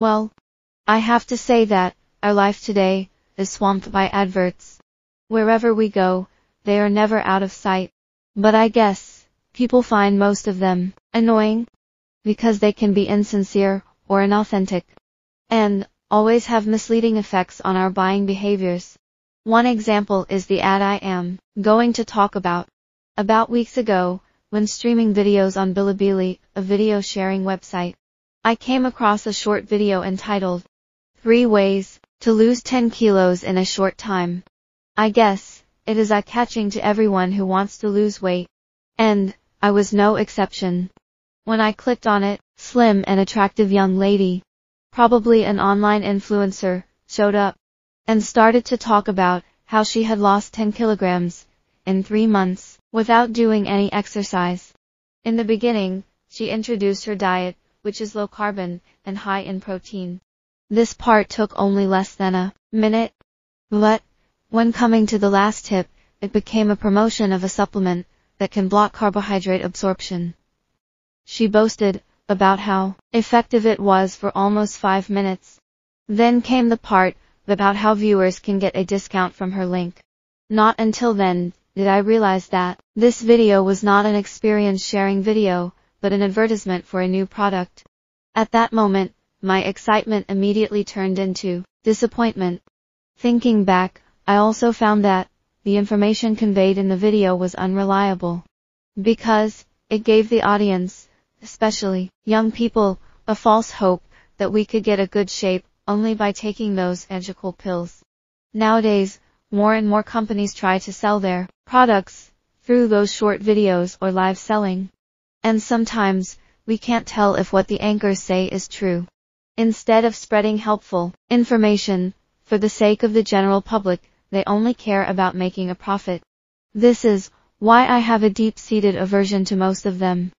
Well, I have to say that our life today is swamped by adverts. Wherever we go, they are never out of sight. But I guess people find most of them annoying because they can be insincere or inauthentic and always have misleading effects on our buying behaviors. One example is the ad I am going to talk about. About weeks ago, when streaming videos on Bilibili, a video sharing website, I came across a short video entitled 3 Ways to Lose 10 Kilos in a Short Time. I guess, it is eye-catching to everyone who wants to lose weight. And, I was no exception. When I clicked on it, slim and attractive young lady, probably an online influencer, showed up and started to talk about how she had lost 10 kilograms in three months without doing any exercise. In the beginning, she introduced her diet, which is low carbon and high in protein. This part took only less than a minute. But, when coming to the last tip, it became a promotion of a supplement that can block carbohydrate absorption. She boasted about how effective it was for almost five minutes. Then came the part about how viewers can get a discount from her link. Not until then did I realize that this video was not an experience sharing video, but an advertisement for a new product. At that moment, my excitement immediately turned into disappointment. Thinking back, I also found that the information conveyed in the video was unreliable. Because it gave the audience, especially young people, a false hope that we could get a good shape only by taking those magical pills. Nowadays, more and more companies try to sell their products through those short videos or live selling. And sometimes, we can't tell if what the anchors say is true. Instead of spreading helpful information, for the sake of the general public, they only care about making a profit. This is why I have a deep-seated aversion to most of them.